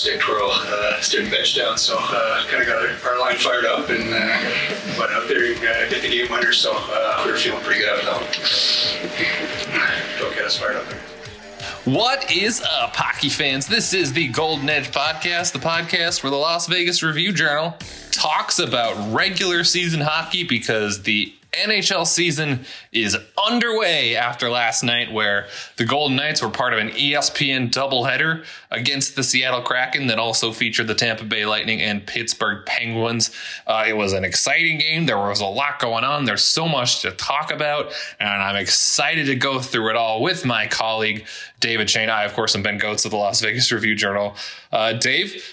stick twirl, uh, bench down, so uh, kind of got our line fired up and uh, went out there and uh, get the game winner. So uh, we were feeling pretty good about that. Don't get us fired up there. What is up, hockey fans? This is the Golden Edge Podcast, the podcast where the Las Vegas Review Journal talks about regular season hockey because the NHL season is underway after last night, where the Golden Knights were part of an ESPN doubleheader against the Seattle Kraken that also featured the Tampa Bay Lightning and Pittsburgh Penguins. Uh, it was an exciting game. There was a lot going on. There's so much to talk about, and I'm excited to go through it all with my colleague, David Schoen. I, of course, am Ben Gotz of the Las Vegas Review Journal. Uh, Dave,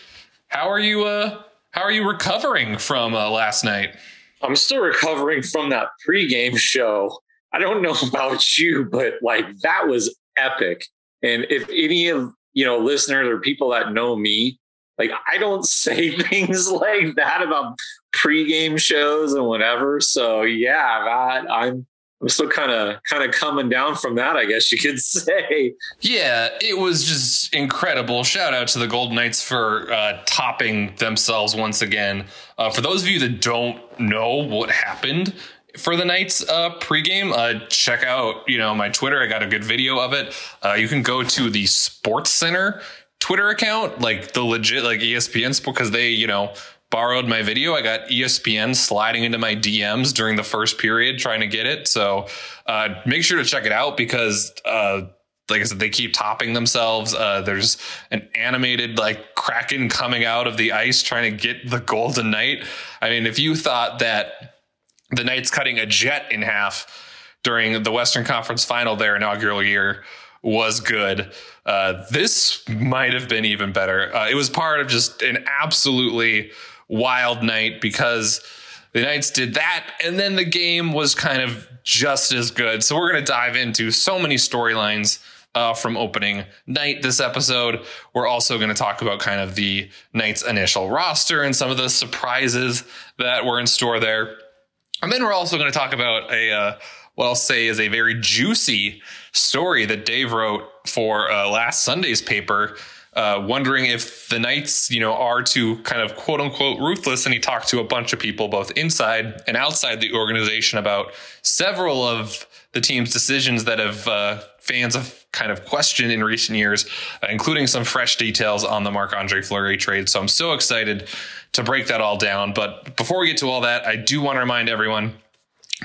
how are you? Uh, how are you recovering from uh, last night? I'm still recovering from that pregame show. I don't know about you, but like that was epic. And if any of you know listeners or people that know me, like I don't say things like that about pregame shows and whatever. So yeah, that I'm I'm still kind of kind of coming down from that, I guess you could say. Yeah, it was just incredible. Shout out to the Golden Knights for uh, topping themselves once again. Uh, for those of you that don't know what happened for the Knights uh, pregame, uh, check out you know my Twitter. I got a good video of it. Uh, you can go to the Sports Center Twitter account, like the legit like ESPN, because they you know borrowed my video. I got ESPN sliding into my DMs during the first period trying to get it. So uh, make sure to check it out because, uh, like I said, they keep topping themselves. Uh, there's an animated like Kraken coming out of the ice trying to get the Golden Knight. I mean, if you thought that the Knights cutting a jet in half during the Western Conference final their inaugural year was good. Uh, this might have been even better. Uh, it was part of just an absolutely wild night because the Knights did that, and then the game was kind of just as good. So we're going to dive into so many storylines. Uh, from opening night this episode. We're also going to talk about kind of the Knights' initial roster and some of the surprises that were in store there. And then we're also going to talk about a uh, what I'll say is a very juicy story that Dave wrote for uh, last Sunday's paper uh, wondering if the Knights, you know, are to kind of quote unquote ruthless. And he talked to a bunch of people, both inside and outside the organization, about several of the team's decisions that have uh, fans have kind of questioned in recent years, uh, including some fresh details on the Marc Andre Fleury trade. So I'm so excited to break that all down. But before we get to all that, I do want to remind everyone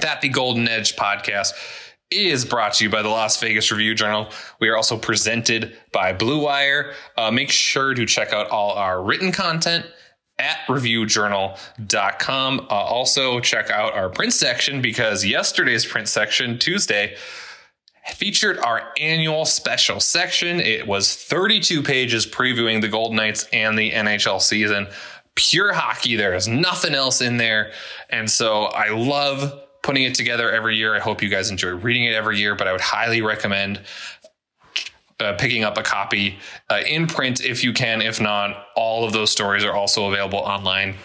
that the Golden Edge podcast is brought to you by the Las Vegas Review Journal. We are also presented by Blue Wire. Uh, make sure to check out all our written content at reviewjournal.com. Uh, also, check out our print section because yesterday's print section, Tuesday, featured our annual special section. It was 32 pages previewing the Golden Knights and the NHL season. Pure hockey. There is nothing else in there. And so I love putting it together every year. I hope you guys enjoy reading it every year, but I would highly recommend uh, picking up a copy uh, in print if you can. If not, all of those stories are also available online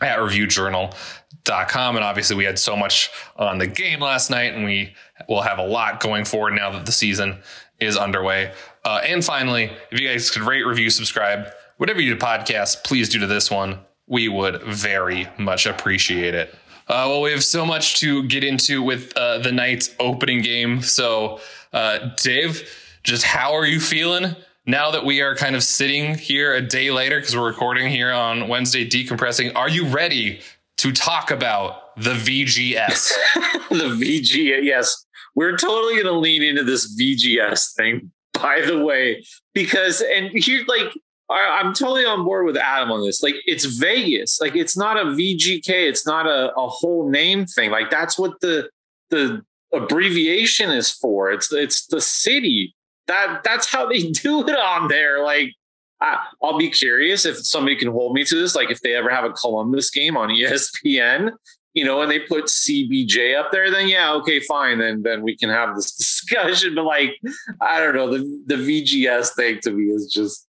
at reviewjournal.com. And obviously, we had so much on the game last night, and we will have a lot going forward now that the season is underway. Uh, and finally, if you guys could rate, review, subscribe, whatever you do podcasts, please do to this one. We would very much appreciate it. Uh, well, we have so much to get into with uh, the Knights' opening game. So, uh, Dave, just how are you feeling now that we are kind of sitting here a day later because we're recording here on Wednesday, decompressing? Are you ready to talk about the VGS? the VGS, yes. We're totally going to lean into this VGS thing, by the way, because, and here, like, I'm totally on board with Adam on this. Like it's Vegas. Like it's not a VGK. It's not a, a whole name thing. Like that's what the the abbreviation is for. It's it's the city. That that's how they do it on there. Like I, I'll be curious if somebody can hold me to this. Like if they ever have a Columbus game on ESPN, you know, and they put CBJ up there, then yeah, okay, fine. Then then we can have this discussion. But like, I don't know, the the VGS thing to me is just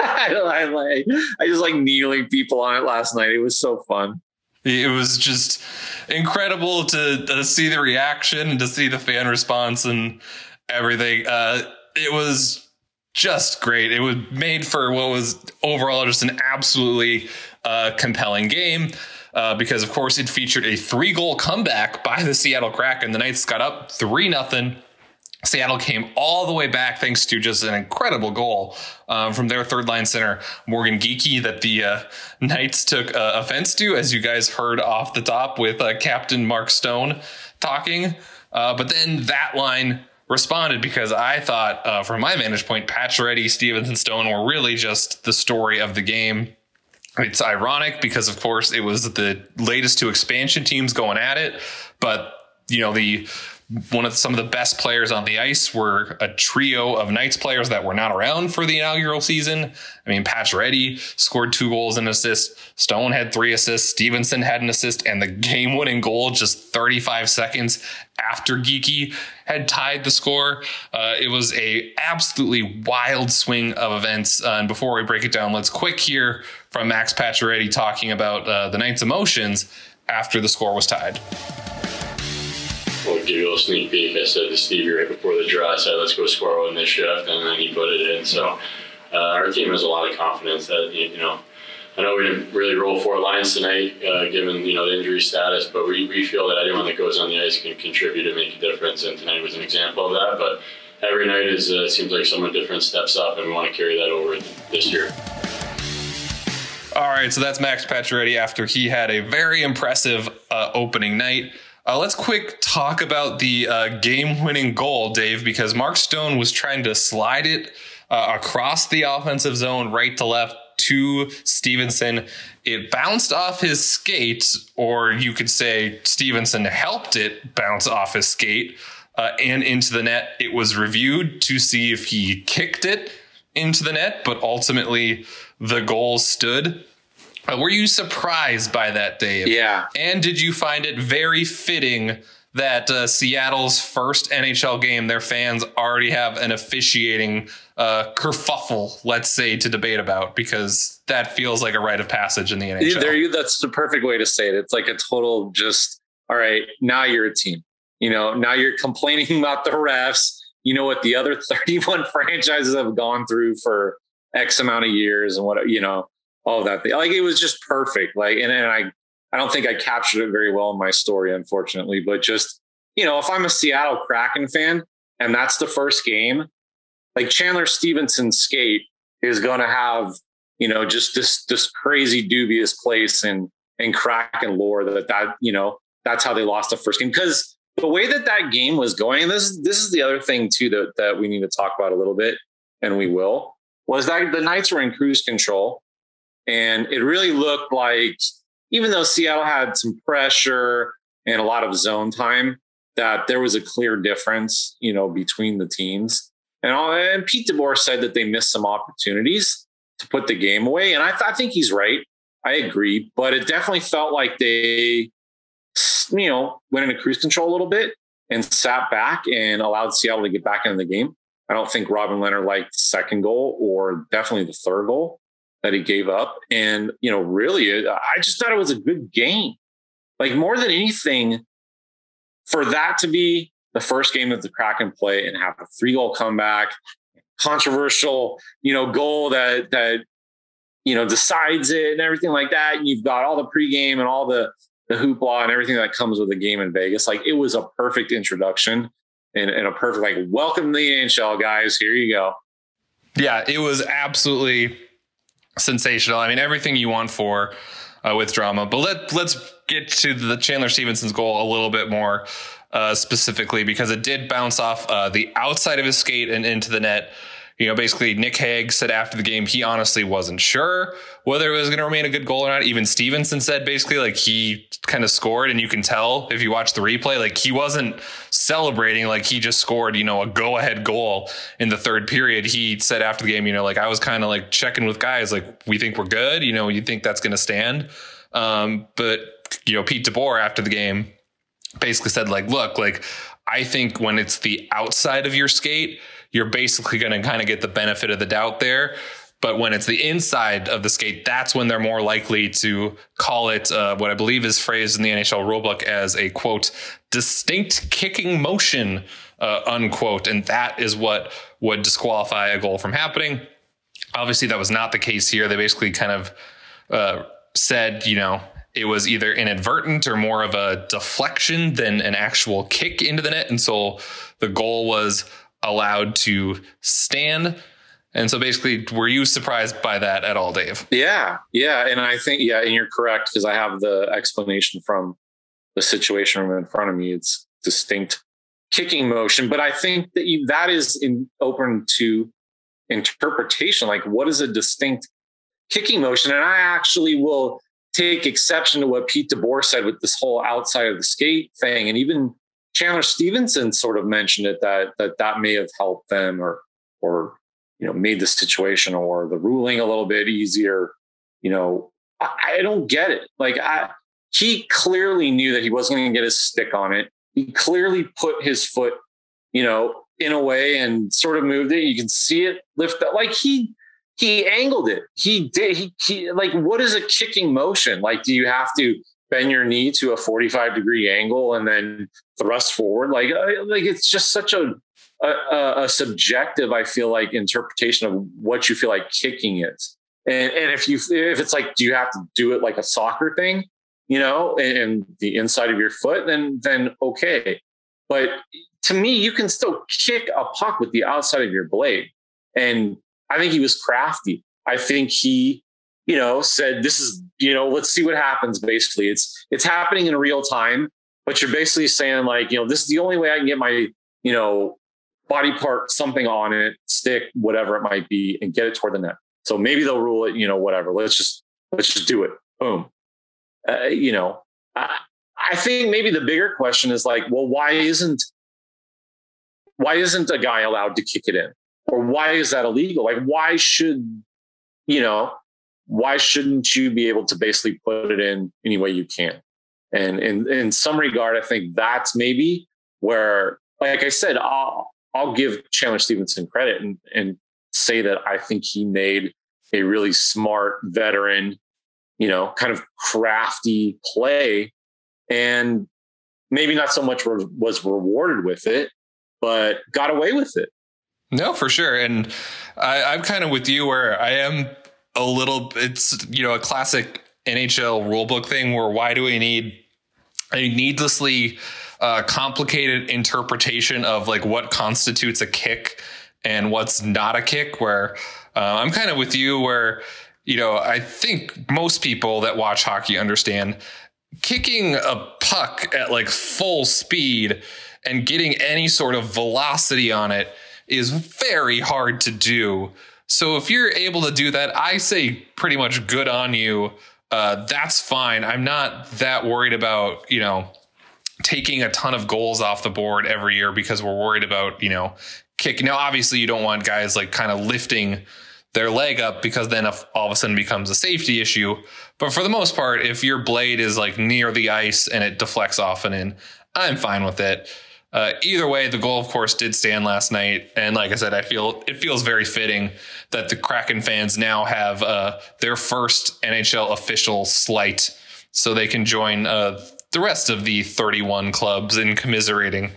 I, I like I just like kneeling people on it last night. It was so fun. It was just incredible to, to see the reaction and to see the fan response and everything. Uh, it was just great. It was made for what was overall just an absolutely uh, compelling game. Uh, because of course it featured a three goal comeback by the Seattle Kraken. The Knights got up three nothing. Seattle came all the way back thanks to just an incredible goal um, from their third line center, Morgan Geekie, that the uh, Knights took uh, offense to, as you guys heard off the top with uh, Captain Mark Stone talking. Uh, but then that line responded because I thought, uh, from my vantage point, Pacioretty, Stephenson, Stone were really just the story of the game. It's ironic because, of course, it was the latest two expansion teams going at it, but you know the one of some of the best players on the ice were a trio of Knights players that were not around for the inaugural season. I mean, Pacioretty scored two goals and assist. Stone had three assists. Stephenson had an assist, and the game-winning goal just 35 seconds after Geekie had tied the score. Uh, it was a absolutely wild swing of events. Uh, and before we break it down, let's quick hear from Max Pacioretty talking about uh, the Knights' emotions after the score was tied we'll give you a little sneak peek. I said to Stevie right before the draw, I said, let's go score one this shift, and then he put it in. So uh, our team has a lot of confidence that, you know, I know we didn't really roll four lines tonight, uh, given you know the injury status, but we, we feel that anyone that goes on the ice can contribute and make a difference, and tonight was an example of that. But every night is uh, seems like someone different steps up, and we want to carry that over this year. All right, so that's Max Pacioretty after he had a very impressive uh, opening night. Uh, let's quick talk about the uh, game-winning goal, Dave, because Mark Stone was trying to slide it uh, across the offensive zone, right to left, to Stephenson. It bounced off his skate, or you could say Stephenson helped it bounce off his skate uh, and into the net. It was reviewed to see if he kicked it into the net, but ultimately the goal stood. Uh, were you surprised by that, Dave? Yeah. And did you find it very fitting that uh, Seattle's first NHL game, their fans already have an officiating uh, kerfuffle, let's say, to debate about because that feels like a rite of passage in the NHL. There, you, that's the perfect way to say it. It's like a total just, all right, now you're a team. You know, now you're complaining about the refs. You know what the other 31 franchises have gone through for X amount of years and what, you know, all of that. Like it was just perfect. Like, and, and I, I don't think I captured it very well in my story, unfortunately, but just, you know, if I'm a Seattle Kraken fan and that's the first game, like Chandler Stephenson's skate is going to have, you know, just this, this crazy dubious place in, in Kraken lore that, that, you know, that's how they lost the first game. Cause the way that that game was going, and this, this is the other thing too, that, that we need to talk about a little bit and we will, was that the Knights were in cruise control and it really looked like, even though Seattle had some pressure and a lot of zone time, that there was a clear difference, you know, between the teams. And, and Pete DeBoer said that they missed some opportunities to put the game away. And I, th- I think he's right. I agree. But it definitely felt like they, you know, went into cruise control a little bit and sat back and allowed Seattle to get back into the game. I don't think Robin Lehner liked the second goal or definitely the third goal that he gave up. And, you know, really, I just thought it was a good game. Like more than anything, for that to be the first game of the Kraken play and have a three goal comeback, controversial, you know, goal that, that, you know, decides it and everything like that. And you've got all the pregame and all the, the hoopla and everything that comes with a game in Vegas. Like it was a perfect introduction and, and a perfect, like, welcome to the NHL guys. Here you go. Yeah, it was absolutely sensational. I mean, everything you want for uh, with drama. But let let's get to the Chandler Stephenson's goal a little bit more uh, specifically because it did bounce off uh, the outside of his skate and into the net you know, basically Nick Hague said after the game he honestly wasn't sure whether it was going to remain a good goal or not. Even Stephenson said basically like he kind of scored, and you can tell if you watch the replay, like he wasn't celebrating like he just scored, you know, a go ahead goal in the third period. He said after the game, you know, like I was kind of like checking with guys, like we think we're good, you know, you think that's going to stand. Um, but you know, Pete DeBoer after the game basically said like, look, like I think when it's the outside of your skate you're basically going to kind of get the benefit of the doubt there. But when it's the inside of the skate, that's when they're more likely to call it uh, what I believe is phrased in the NHL rulebook as a quote distinct kicking motion uh, unquote. And that is what would disqualify a goal from happening. Obviously, that was not the case here. They basically kind of uh, said, you know, it was either inadvertent or more of a deflection than an actual kick into the net. And so the goal was allowed to stand. And so basically, were you surprised by that at all, Dave? Yeah. Yeah. And I think, yeah, and you're correct because I have the explanation from the situation room in front of me. It's distinct kicking motion. But I think that you, that is in, open to interpretation. Like, what is a distinct kicking motion? And I actually will take exception to what Pete DeBoer said with this whole outside of the skate thing. And even Chandler Stephenson sort of mentioned it that that that may have helped them or or you know made the situation or the ruling a little bit easier. You know, I, I don't get it. Like I he clearly knew that he wasn't going to get his stick on it. He clearly put his foot, you know, in a way and sort of moved it. You can see it lift that. Like he he angled it. He did. He, he like what is a kicking motion? Like, do you have to bend your knee to a 45 degree angle and then thrust forward? Like, uh, like it's just such a, a, a subjective, I feel like, interpretation of what you feel like kicking is. And, and if you if it's like, do you have to do it like a soccer thing, you know, and, and the inside of your foot, then then okay. But to me, you can still kick a puck with the outside of your blade. And I think he was crafty. I think he, you know, said, this is, you know, let's see what happens. Basically, it's, it's happening in real time, but you're basically saying like, you know, this is the only way I can get my, you know, body part, something on it, stick, whatever it might be, and get it toward the net. So maybe they'll rule it, you know, whatever. Let's just, let's just do it. Boom. Uh, you know, I, I think maybe the bigger question is like, well, why isn't, why isn't a guy allowed to kick it in? Or why is that illegal? Like, why should, you know, why shouldn't you be able to basically put it in any way you can? And in, in some regard, I think that's maybe where, like I said, I'll, I'll give Chandler Stephenson credit and, and say that I think he made a really smart veteran, you know, kind of crafty play. And maybe not so much was rewarded with it, but got away with it. No, for sure. And I, I'm kind of with you where I am a little, it's, you know, a classic NHL rulebook thing where why do we need a needlessly uh, complicated interpretation of like what constitutes a kick and what's not a kick? Where uh, I'm kind of with you where, you know, I think most people that watch hockey understand kicking a puck at like full speed and getting any sort of velocity on it is very hard to do. So if you're able to do that, I say pretty much good on you. Uh, that's fine. I'm not that worried about, you know, taking a ton of goals off the board every year because we're worried about, you know, kicking. Now, obviously, you don't want guys like kind of lifting their leg up because then all of a sudden becomes a safety issue. But for the most part, if your blade is like near the ice and it deflects off and in, I'm fine with it. Uh, either way, the goal, of course, did stand last night, and like I said, I feel it feels very fitting that the Kraken fans now have uh, their first NHL official slight, so they can join uh, the rest of the 31 clubs in commiserating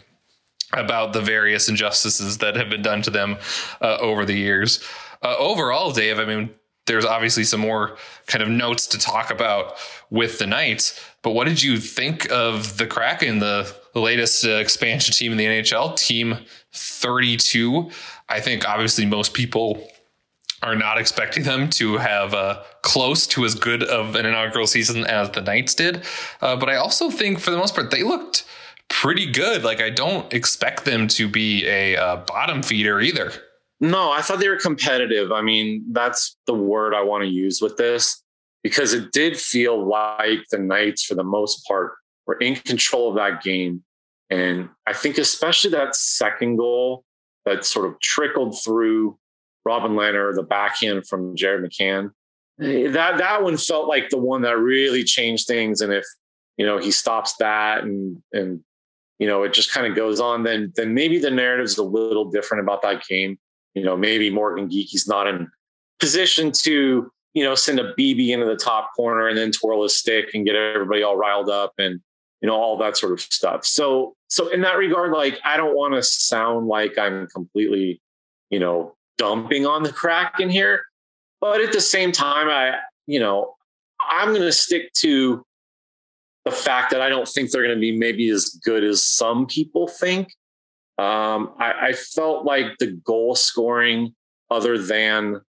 about the various injustices that have been done to them uh, over the years. Uh, overall, Dave, I mean, there's obviously some more kind of notes to talk about with the Knights, but what did you think of the Kraken, the the latest uh, expansion team in the NHL, Team 32. I think obviously most people are not expecting them to have uh, close to as good of an inaugural season as the Knights did. Uh, but I also think for the most part, they looked pretty good. Like I don't expect them to be a uh, bottom feeder either. No, I thought they were competitive. I mean, that's the word I want to use with this because it did feel like the Knights, for the most part, were in control of that game. And I think especially that second goal that sort of trickled through Robin Lehner, the backhand from Jared McCann. Eh, that that one felt like the one that really changed things. And if you know he stops that and and you know it just kind of goes on, then then maybe the narrative's a little different about that game. You know, maybe Morgan Geekie's not in position to you know send a BB into the top corner and then twirl a stick and get everybody all riled up and you know all that sort of stuff so so in that regard, like I don't want to sound like I'm completely, you know, dumping on the Kraken here, but at the same time, I, you know, I'm going to stick to the fact that I don't think they're going to be maybe as good as some people think. Um, I, I, felt like the goal scoring, other than,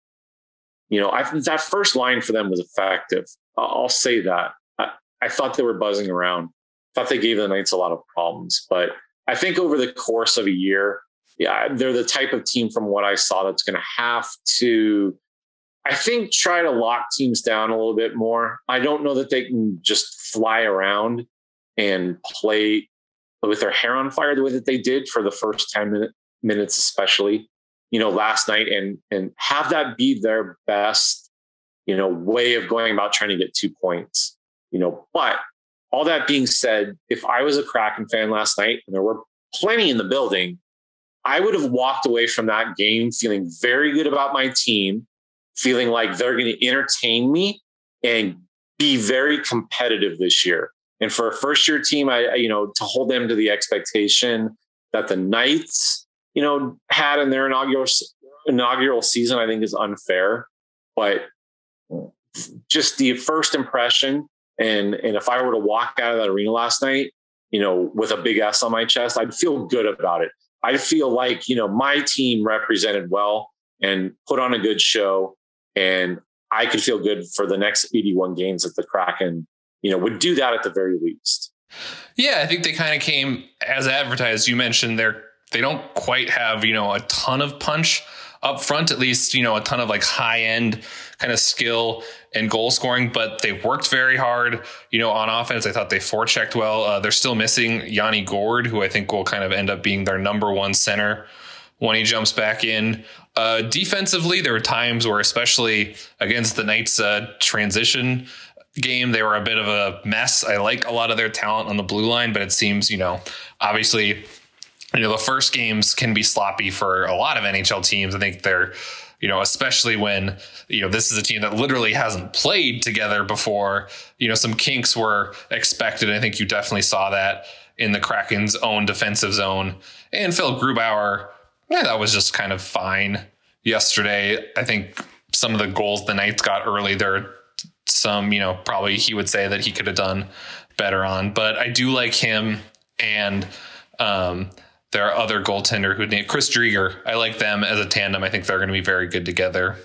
you know, I, that first line for them was effective. I'll say that. I, I thought they were buzzing around. I thought they gave the Knights a lot of problems, but I think over the course of a year, yeah, they're the type of team from what I saw that's going to have to I think try to lock teams down a little bit more. I don't know that they can just fly around and play with their hair on fire the way that they did for the first 10 minute, minutes, especially, you know, last night and, and have that be their best, you know, way of going about trying to get two points, you know, but all that being said, if I was a Kraken fan last night and there were plenty in the building, I would have walked away from that game feeling very good about my team feeling like they're going to entertain me and be very competitive this year. And for a first year team, I, you know, to hold them to the expectation that the Knights, you know, had in their inaugural inaugural season, I think is unfair. But just the first impression, and and if I were to walk out of that arena last night, you know, with a big S on my chest, I'd feel good about it. I'd feel like you know my team represented well and put on a good show and I could feel good for the next 81 games that the Kraken, you know, would do that at the very least. Yeah, I think they kind of came as advertised. You mentioned they're they don't quite have, you know, a ton of punch up front, at least, you know, a ton of like high end kind of skill and goal scoring, but they worked very hard, you know, on offense. I thought they forechecked well. Uh, they're still missing Yanni Gourde, who I think will kind of end up being their number one center when he jumps back in. Uh, defensively, there were times where, especially against the Knights' uh, transition game, they were a bit of a mess. I like a lot of their talent on the blue line, but it seems, you know, obviously, you know, the first games can be sloppy for a lot of NHL teams. I think they're, you know, especially when, you know, this is a team that literally hasn't played together before, you know, some kinks were expected. I think you definitely saw that in the Kraken's own defensive zone. And Phil Grubauer, yeah, that was just kind of fine yesterday. I think some of the goals the Knights got early, there some, you know, probably he would say that he could have done better on. But I do like him and um, there are other goaltender who named Chris Driedger. I like them as a tandem. I think they're going to be very good together.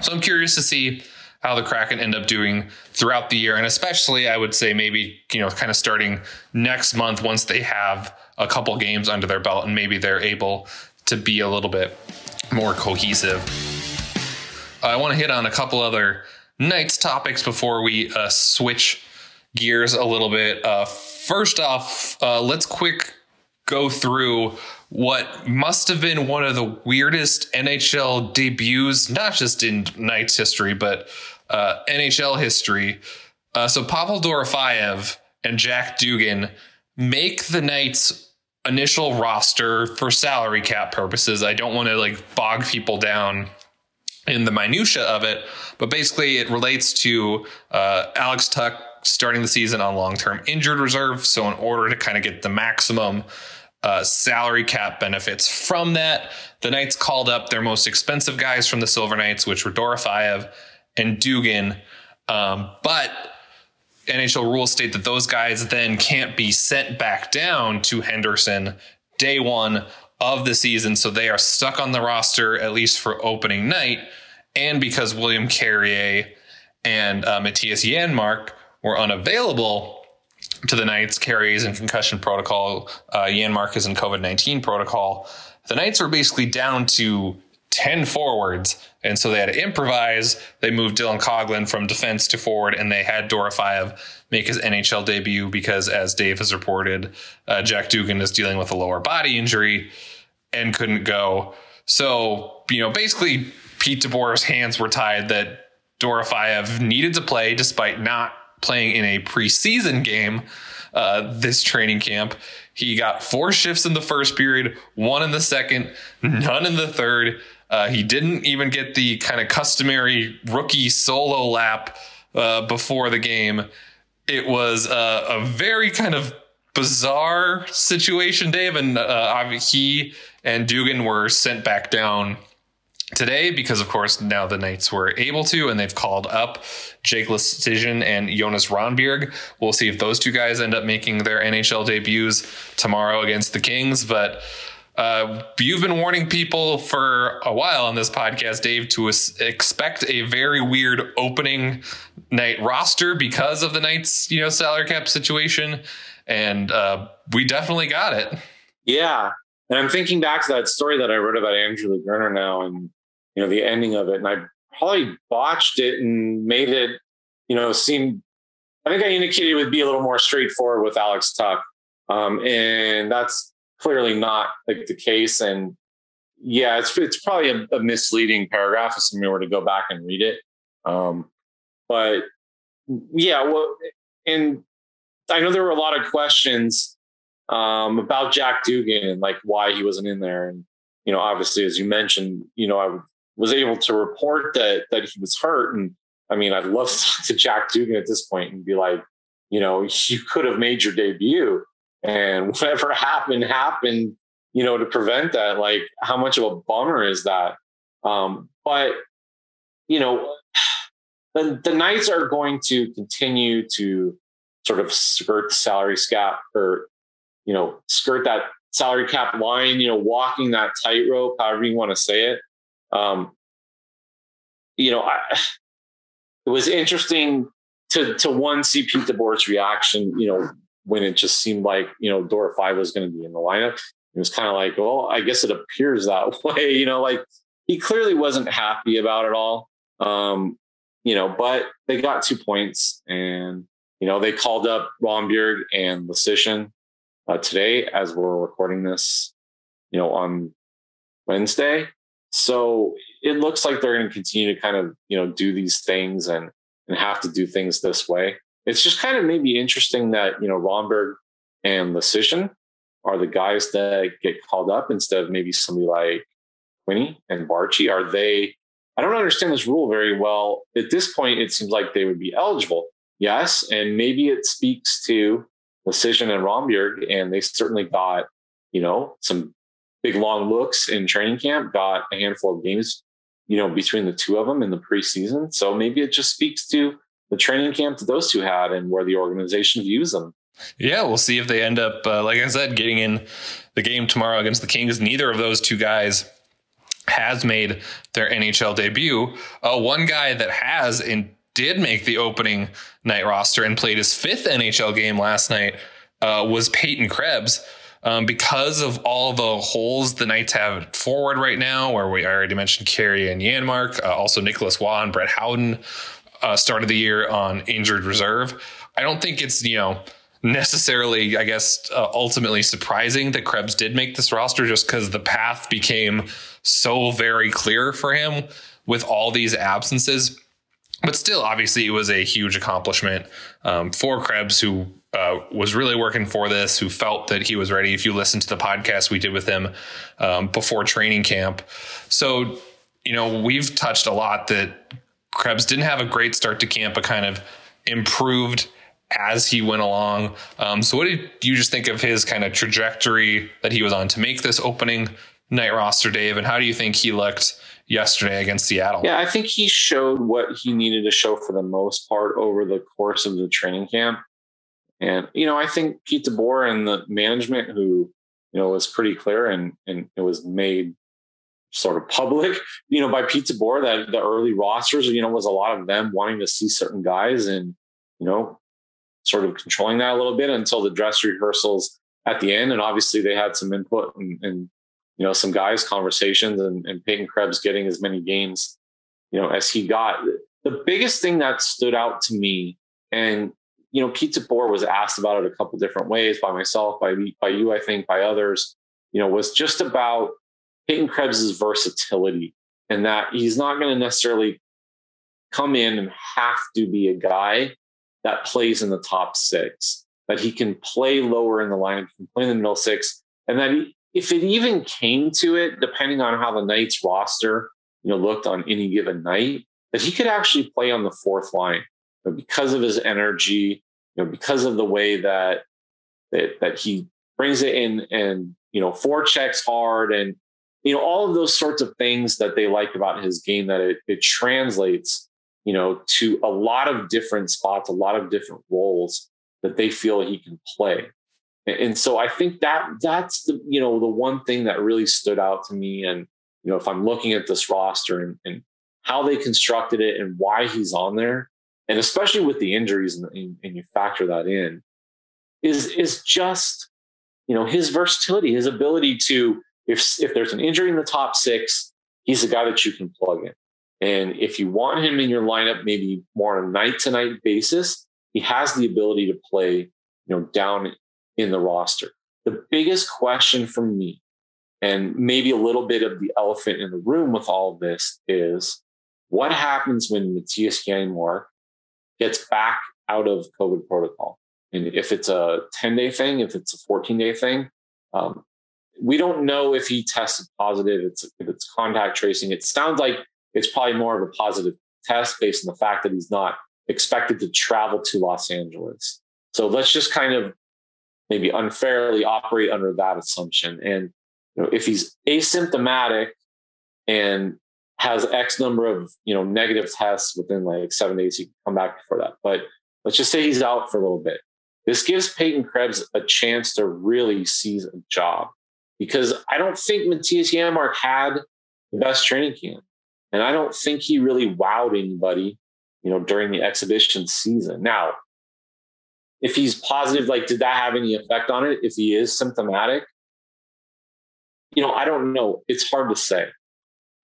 So I'm curious to see how the Kraken end up doing throughout the year. And especially, I would say maybe, you know, kind of starting next month once they have a couple games under their belt and maybe they're able to be a little bit more cohesive. I want to hit on a couple other Knights' topics before we uh, switch gears a little bit. Uh, first off, uh, let's quick go through what must have been one of the weirdest NHL debuts, not just in Knights history, but uh, NHL history. Uh, so Pavel Dorofeyev and Jack Dugan make the Knights initial roster for salary cap purposes. I don't want to like bog people down in the minutia of it, but basically it relates to uh, Alex Tuch starting the season on long-term injured reserve. So in order to kind of get the maximum uh, salary cap benefits from that, the Knights called up their most expensive guys from the Silver Knights, which were Dorofeyev and Dugan. Um, but NHL rules state that those guys then can't be sent back down to Henderson day one of the season. So they are stuck on the roster, at least for opening night. And because William Carrier and uh, Mattias Janmark were unavailable to the Knights, Carrier's and concussion protocol, uh, Janmark is in COVID 19 protocol. The Knights were basically down to 10 forwards. And so they had to improvise. They moved Dylan Coghlan from defense to forward, and they had Dorofeyev make his NHL debut because, as Dave has reported, uh, Jack Dugan is dealing with a lower body injury and couldn't go. So, you know, basically, Pete DeBoer's hands were tied that Dorofeyev needed to play despite not playing in a preseason game uh, this training camp. He got four shifts in the first period, one in the second, none in the third. Uh, he didn't even get the kind of customary rookie solo lap uh, before the game. It was a very kind of bizarre situation, Dave, and uh, he and Dugan were sent back down today because of course now the Knights were able to and they've called up Jake Leschyshyn and Jonas Rondbjerg. We'll see if those two guys end up making their NHL debuts tomorrow against the Kings, but uh, you've been warning people for a while on this podcast, Dave, to expect a very weird opening night roster because of the Knights, you know, salary cap situation, and uh, we definitely got it. Yeah, and I'm thinking back to that story that I wrote about Andrew LeGriner now, and you know the ending of it, and I probably botched it and made it, you know, seem. I think I indicated it would be a little more straightforward with Alex Tuch, um, and that's clearly not like the case. And yeah, it's it's probably a, a misleading paragraph if somebody were to go back and read it. Um, but yeah, well, and I know there were a lot of questions um, about Jack Dugan and like why he wasn't in there. And you know, obviously, as you mentioned, you know, I was able to report that that he was hurt. And I mean, I'd love to talk to Jack Dugan at this point and be like, you know, you could have made your debut. And whatever happened happened you know to prevent that like how much of a bummer is that? Um but you know the, the knights are going to continue to sort of skirt the salary cap or you know skirt that salary cap line you know walking that tightrope however you want to say it um you know I, it was interesting to to one see Pete DeBoer's reaction you know when it just seemed like you know Dorofeyev was going to be in the lineup. It was kind of like, well, I guess it appears that way. You know, like he clearly wasn't happy about it all. Um, you know, but they got two points, and you know they called up Rondbjerg and Leschyshyn uh, today as we're recording this. You know, on Wednesday. So it looks like they're going to continue to kind of you know do these things and and have to do things this way it's just kind of maybe interesting that you know Rondbjerg and Leschyshyn are the guys that get called up instead of maybe somebody like Quinney and Baertschi. Are they? I don't understand this rule very well. At this point, it seems like they would be eligible. Yes, and maybe it speaks to Leschyshyn and Rondbjerg, and they certainly got you know some big long looks in training camp. Got a handful of games, you know, between the two of them in the preseason. So maybe it just speaks to the training camp that those two had and where the organization views them. Yeah, we'll see if they end up, uh, like I said, getting in the game tomorrow against the Kings. Neither of those two guys has made their NHL debut. Uh, one guy that has and did make the opening night roster and played his fifth NHL game last night uh, was Peyton Krebs. Um, because of all the holes the Knights have forward right now, where we already mentioned Carrier and Janmark, uh, also Nicolas Roy and Brett Howden uh, start of the year on injured reserve. I don't think it's, you know, necessarily, I guess, uh, ultimately surprising that Krebs did make this roster just because the path became so very clear for him with all these absences. But still, obviously, it was a huge accomplishment um, for Krebs, who uh, was really working for this, who felt that he was ready. If you listen to the podcast we did with him um, before training camp. So, you know, we've touched a lot that Krebs didn't have a great start to camp, but kind of improved as he went along. Um, so, what did you just think of his kind of trajectory that he was on to make this opening night roster, Dave? And how do you think he looked yesterday against Seattle? Yeah, I think he showed what he needed to show for the most part over the course of the training camp. And, you know, I think Pete DeBoer and the management, who, you know, was pretty clear and, and it was made sort of public, you know, by Pete DeBoer that the early rosters, you know, was a lot of them wanting to see certain guys and, you know, sort of controlling that a little bit until the dress rehearsals at the end. And obviously they had some input and, and you know, some guys conversations and, and Peyton Krebs getting as many games, you know, as he got. The biggest thing that stood out to me and, you know, Pete DeBoer was asked about it a couple different ways by myself, by, by you, I think, by others, you know, was just about Peyton Krebs's versatility and that he's not going to necessarily come in and have to be a guy that plays in the top six, that he can play lower in the line, can play in the middle six, and that he, if it even came to it, depending on how the Knights roster you know looked on any given night, that he could actually play on the fourth line because of his energy, you know, because of the way that that that he brings it in and you know four checks hard and you know all of those sorts of things that they like about his game that it, it translates you know to a lot of different spots a lot of different roles that they feel he can play. And so i think that that's the you know the one thing that really stood out to me and you know if i'm looking at this roster and, and how they constructed it and why he's on there and especially with the injuries and, and you factor that in is is just you know his versatility his ability to if if there's an injury in the top six he's a guy that you can plug in. And if you want him in your lineup maybe more on a night to night basis he has the ability to play you know down in the roster. The biggest question for me and maybe a little bit of the elephant in the room with all of this is what happens when Mattias Janmark gets back out of COVID protocol. And if it's a 10 day thing, if it's a 14 day thing, um, we don't know if he tested positive. It's, if it's contact tracing. It sounds like it's probably more of a positive test based on the fact that he's not expected to travel to Los Angeles. So let's just kind of maybe unfairly operate under that assumption. And you know, if he's asymptomatic and has X number of you know negative tests within like seven days, he can come back before that. But let's just say he's out for a little bit. This gives Peyton Krebs a chance to really seize a job because I don't think Mattias Janmark had the best training camp, and I don't think he really wowed anybody, you know, during the exhibition season. Now, if he's positive, like did that have any effect on it? If he is symptomatic, you know, I don't know. It's hard to say,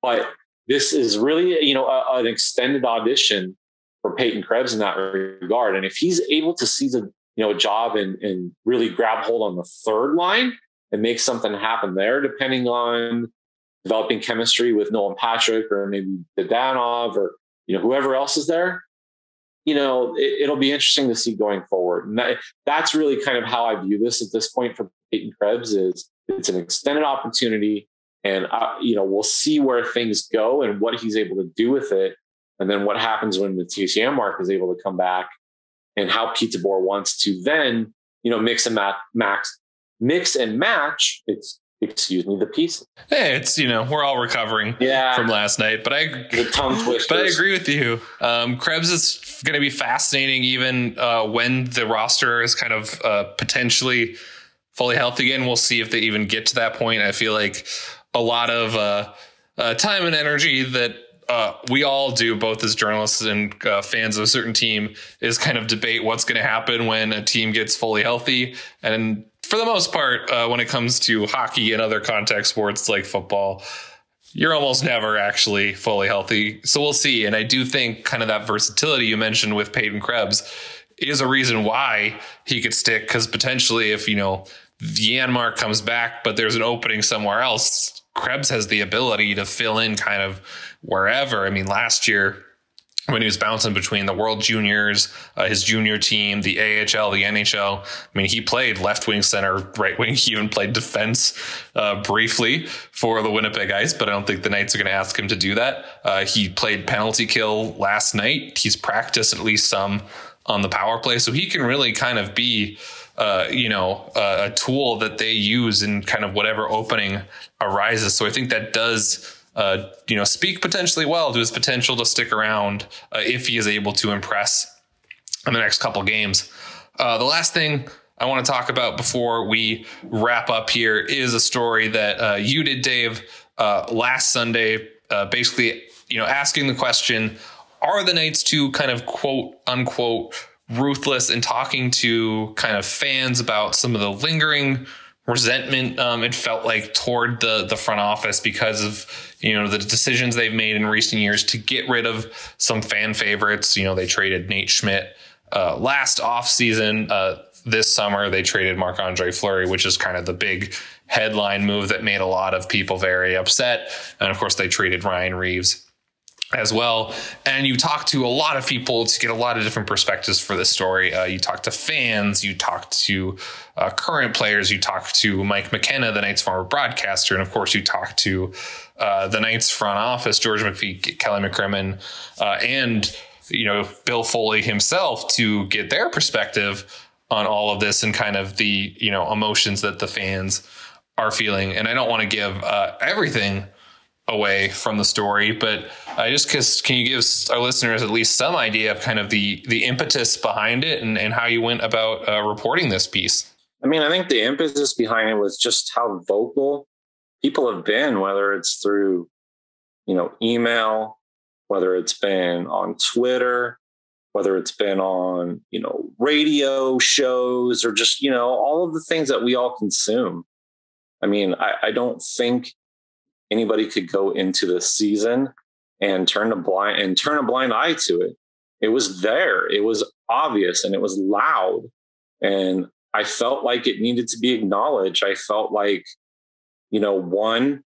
but this is really, you know, a, an extended audition for Peyton Krebs in that regard. And if he's able to seize a, you know, a job and, and really grab hold on the third line and make something happen there, depending on developing chemistry with Nolan Patrick or maybe Dadonov or, you know, whoever else is there, you know, it, will be interesting to see going forward. And that, that's really kind of how I view this at this point for Peyton Krebs is it's an extended opportunity and uh, you know we'll see where things go and what he's able to do with it. And then what happens when the TCM mark is able to come back and how Pete DeBoer wants to then you know mix and match max mix and match it's excuse me the pieces hey it's you know we're all recovering yeah. from last night but i the tongue twisters. but i agree with you. Um krebs is going to be fascinating even uh when the roster is kind of uh potentially fully healthy again. We'll see if they even get to that point. I feel like a lot of uh, uh, time and energy that uh, we all do, both as journalists and uh, fans of a certain team, is kind of debate what's going to happen when a team gets fully healthy. And for the most part, uh, when it comes to hockey and other contact sports like football, you're almost never actually fully healthy. So we'll see. And I do think kind of that versatility you mentioned with Peyton Krebs is a reason why he could stick. Because potentially, if you know Janmark comes back, but there's an opening somewhere else, Krebs has the ability to fill in kind of wherever. I mean, last year when he was bouncing between the World Juniors, uh, his junior team, the AHL, the NHL. I mean, he played left wing, center, right wing. He even played defense uh, briefly for the Winnipeg Ice, but I don't think the Knights are going to ask him to do that. Uh, he played penalty kill last night. He's practiced at least some on the power play, so he can really kind of be uh, you know, uh, a tool that they use in kind of whatever opening arises. So I think that does, uh, you know, speak potentially well to his potential to stick around uh, if he is able to impress in the next couple games. Uh, the last thing I want to talk about before we wrap up here is a story that you did, Dave, last Sunday, basically, you know, asking the question, are the Knights to kind of quote unquote ruthless in talking to kind of fans about some of the lingering resentment um, it felt like toward the the front office because of you know the decisions they've made in recent years to get rid of some fan favorites. You know they traded Nate Schmidt uh, last offseason uh, this summer. They traded Marc-Andre Fleury which is kind of the big headline move that made a lot of people very upset. And of course they traded Ryan Reaves as well. And you talk to a lot of people to get a lot of different perspectives for this story. Uh, you talk to fans, you talk to uh, current players, you talk to Mike McKenna, the Knights former broadcaster, and of course you talk to uh, the Knights front office, George McPhee, Kelly McCrimmon, uh, and you know Bill Foley himself to get their perspective on all of this and kind of the you know emotions that the fans are feeling. And I don't want to give uh, everything away from the story, but I just cause, can you give our listeners at least some idea of kind of the the impetus behind it and, and how you went about uh, reporting this piece? I mean, I think the impetus behind it was just how vocal people have been, whether it's through, you know, email, whether it's been on Twitter, whether it's been on, you know, radio shows or just, you know, all of the things that we all consume. I mean, I, I don't think anybody could go into the season and turn a blind and turn a blind eye to it. It was there. It was obvious and it was loud. And I felt like it needed to be acknowledged. I felt like, you know, one,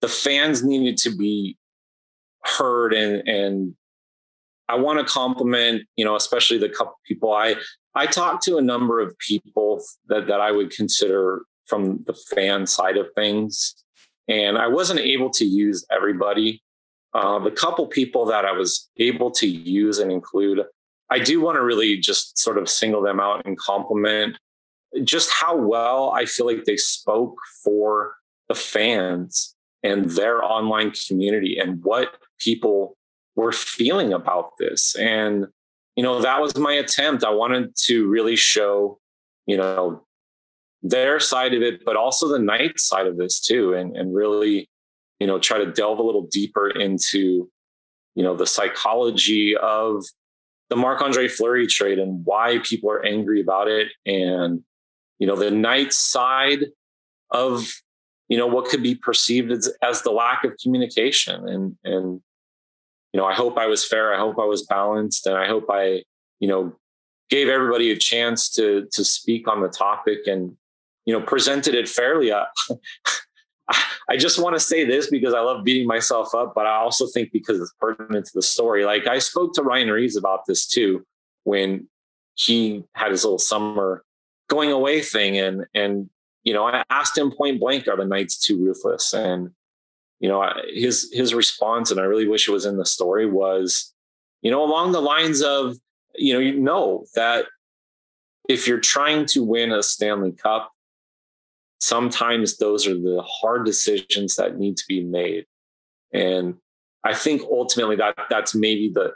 the fans needed to be heard and and I want to compliment, you know, especially the couple people I I talked to a number of people that that I would consider from the fan side of things, and I wasn't able to use everybody. Uh, the couple people that I was able to use and include, I do want to really just sort of single them out and compliment just how well I feel like they spoke for the fans and their online community and what people were feeling about this. And, you know, that was my attempt. I wanted to really show, you know, their side of it, but also the Knights' side of this too, and, and really, you know, try to delve a little deeper into, you know, the psychology of the Marc Andre Fleury trade and why people are angry about it, and you know, the Knights' side of you know what could be perceived as, as the lack of communication. And and you know i hope i was fair i hope i was balanced and i hope i you know gave everybody a chance to to speak on the topic and you know presented it fairly uh, I just want to say this because I love beating myself up, but I also think because it's pertinent to the story. Like I spoke to Ryan Reaves about this too when he had his little summer going away thing, and and you know I asked him point blank, "Are the Knights too ruthless?" And you know his his response, and I really wish it was in the story, was you know along the lines of you know you know that if you're trying to win a Stanley Cup sometimes those are the hard decisions that need to be made. And I think ultimately that that's maybe the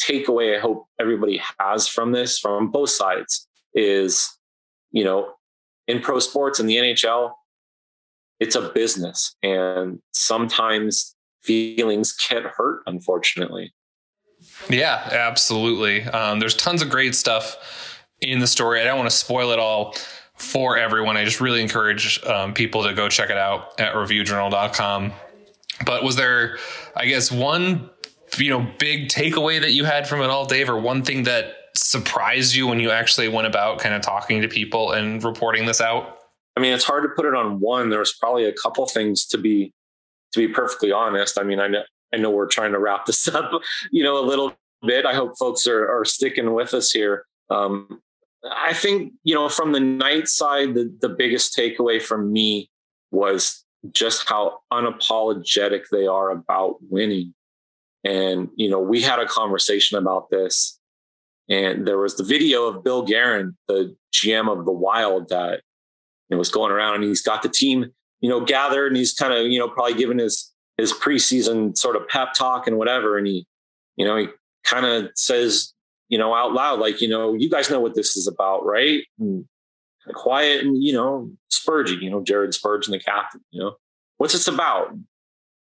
takeaway I hope everybody has from this from both sides is, you know, in pro sports and the NHL, it's a business and sometimes feelings get hurt, unfortunately. Yeah, absolutely. Um, there's tons of great stuff in the story. I don't want to spoil it all for everyone. I just really encourage um, people to go check it out at reviewjournal.com. But was there, I guess, one you know big takeaway that you had from it all, Dave, or one thing that surprised you when you actually went about kind of talking to people and reporting this out? I mean, it's hard to put it on one. There's probably a couple things to be to be perfectly honest. I mean, I know I know we're trying to wrap this up, you know, a little bit. I hope folks are are sticking with us here. Um, I think, you know, from the Knights' side, the, the biggest takeaway for me was just how unapologetic they are about winning. And, you know, we had a conversation about this. And there was the video of Bill Guerin, the GM of the Wild, that know, was going around and he's got the team, you know, gathered and he's kind of, you know, probably giving his his preseason sort of pep talk and whatever. And he, you know, he kind of says, you know, out loud, like, you know, you guys know what this is about, right? Hmm. And quiet and, you know, Spurgey, you know, Jared Spurgeon, the captain, you know, what's this about? He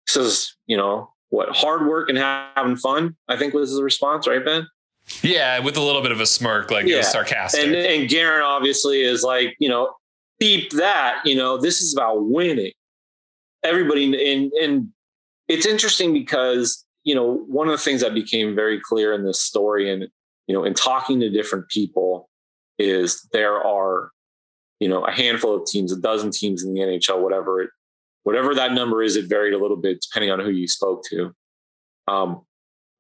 says, you know, what hard work and having fun, I think was his response, right, Ben? Yeah, with a little bit of a smirk, like yeah. it was sarcastic. And, and Guerin obviously is like, you know, beep that, you know, this is about winning. Everybody, and, and it's interesting because, you know, one of the things that became very clear in this story, and you know, in talking to different people, is there are, you know, a handful of teams, a dozen teams in the NHL, whatever it, whatever that number is, it varied a little bit depending on who you spoke to, um,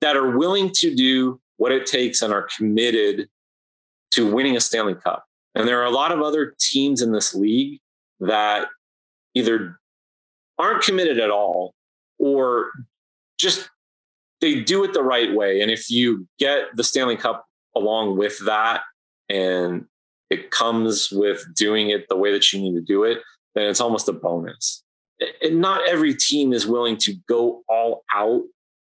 that are willing to do what it takes and are committed to winning a Stanley Cup. And there are a lot of other teams in this league that either aren't committed at all or just they do it the right way. And if you get the Stanley Cup along with that, and it comes with doing it the way that you need to do it, then it's almost a bonus. And not every team is willing to go all out,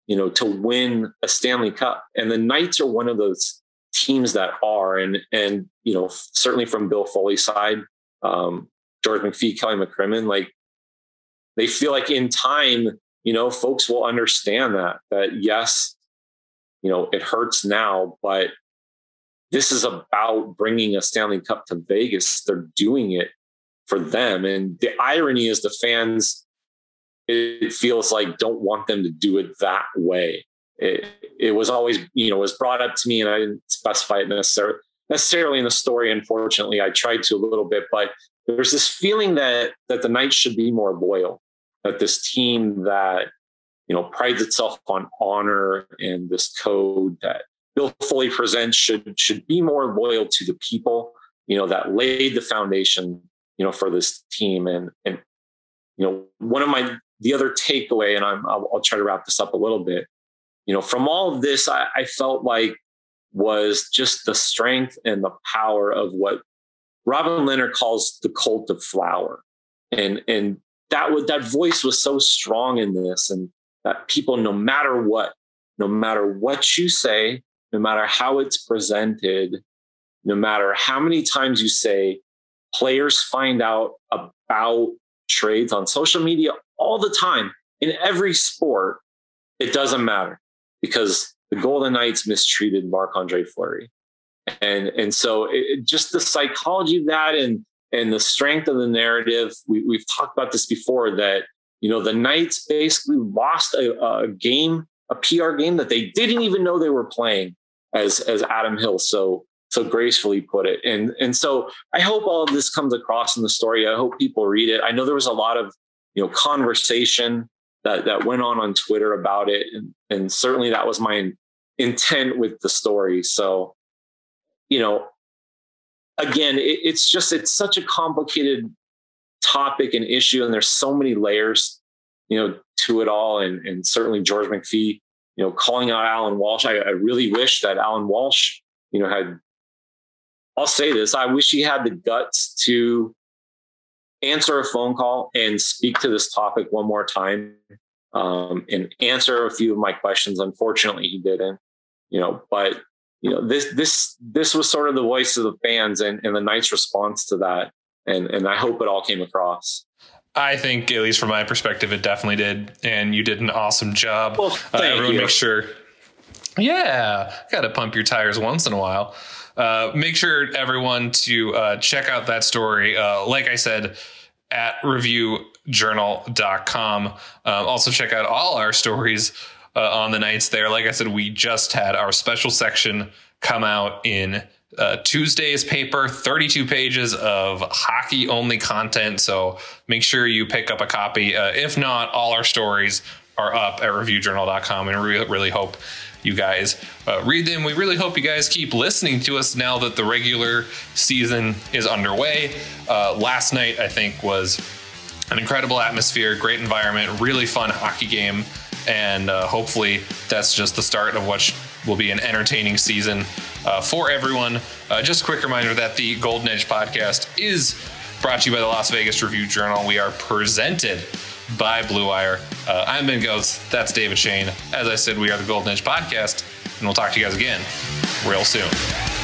you know, to win a Stanley Cup. And the Knights are one of those teams that are, and and you know, certainly from Bill Foley's side, um, George McPhee, Kelly McCrimmon, like they feel like in time, you know, folks will understand that that yes, you know, it hurts now, but this is about bringing a Stanley Cup to Vegas. They're doing it for them. And the irony is the fans, it feels like don't want them to do it that way. It, it was always, you know, was brought up to me and I didn't specify it necessarily, necessarily in the story. Unfortunately, I tried to a little bit, but there's this feeling that, that the Knights should be more loyal, that this team that, you know, prides itself on honor and this code that Bill Foley presents should should be more loyal to the people, you know, that laid the foundation, you know, for this team. And and you know, one of my the other takeaway, and I'm I'll, I'll try to wrap this up a little bit. You know, from all of this, I, I felt like was just the strength and the power of what Robin Lehner calls the cult of flower. And and that was that voice was so strong in this, and that people, no matter what, no matter what you say, no matter how it's presented, no matter how many times you say players find out about trades on social media all the time in every sport, it doesn't matter because the Golden Knights mistreated Marc Andre Fleury. And, and so it, just the psychology of that and, and the strength of the narrative, we, we've talked about this before that, you know, the Knights basically lost a, a game, a PR game that they didn't even know they were playing as as Adam Hill so so gracefully put it. And and so I hope all of this comes across in the story. I hope people read it. I know there was a lot of you know conversation that that went on on Twitter about it, and and certainly that was my intent with the story. So you know, again, it, it's just it's such a complicated topic and issue, and there's so many layers you know to it all, and and certainly George McPhee you know, calling out Alan Walsh. I, I really wish that Alan Walsh, you know, had, I'll say this, I wish he had the guts to answer a phone call and speak to this topic one more time um, and answer a few of my questions. Unfortunately, he didn't, you know, but you know, this, this, this was sort of the voice of the fans and, and the Knights response to that. And, and I hope it all came across. I think, at least from my perspective, it definitely did, and you did an awesome job. Well, uh, everyone, you. make sure. Yeah, got to pump your tires once in a while. Uh, make sure everyone to uh, check out that story. Uh, like I said, at reviewjournal.com. Um, also, check out all our stories uh, on the Knights there. Like I said, we just had our special section come out in uh, Tuesday's paper, 32 pages of hockey only content. So make sure you pick up a copy. Uh, if not, all our stories are up at reviewjournal.com and we really hope you guys uh, read them. We really hope you guys keep listening to us now that the regular season is underway. Uh, last night, I think, was an incredible atmosphere, great environment, really fun hockey game. And uh, hopefully, that's just the start of what will be an entertaining season uh, for everyone. Uh, just a quick reminder that the Golden Edge podcast is brought to you by the Las Vegas Review Journal. We are presented by Blue Wire. Uh, I'm Ben Gotz. That's David Schoen. As I said, we are the Golden Edge podcast, and we'll talk to you guys again real soon.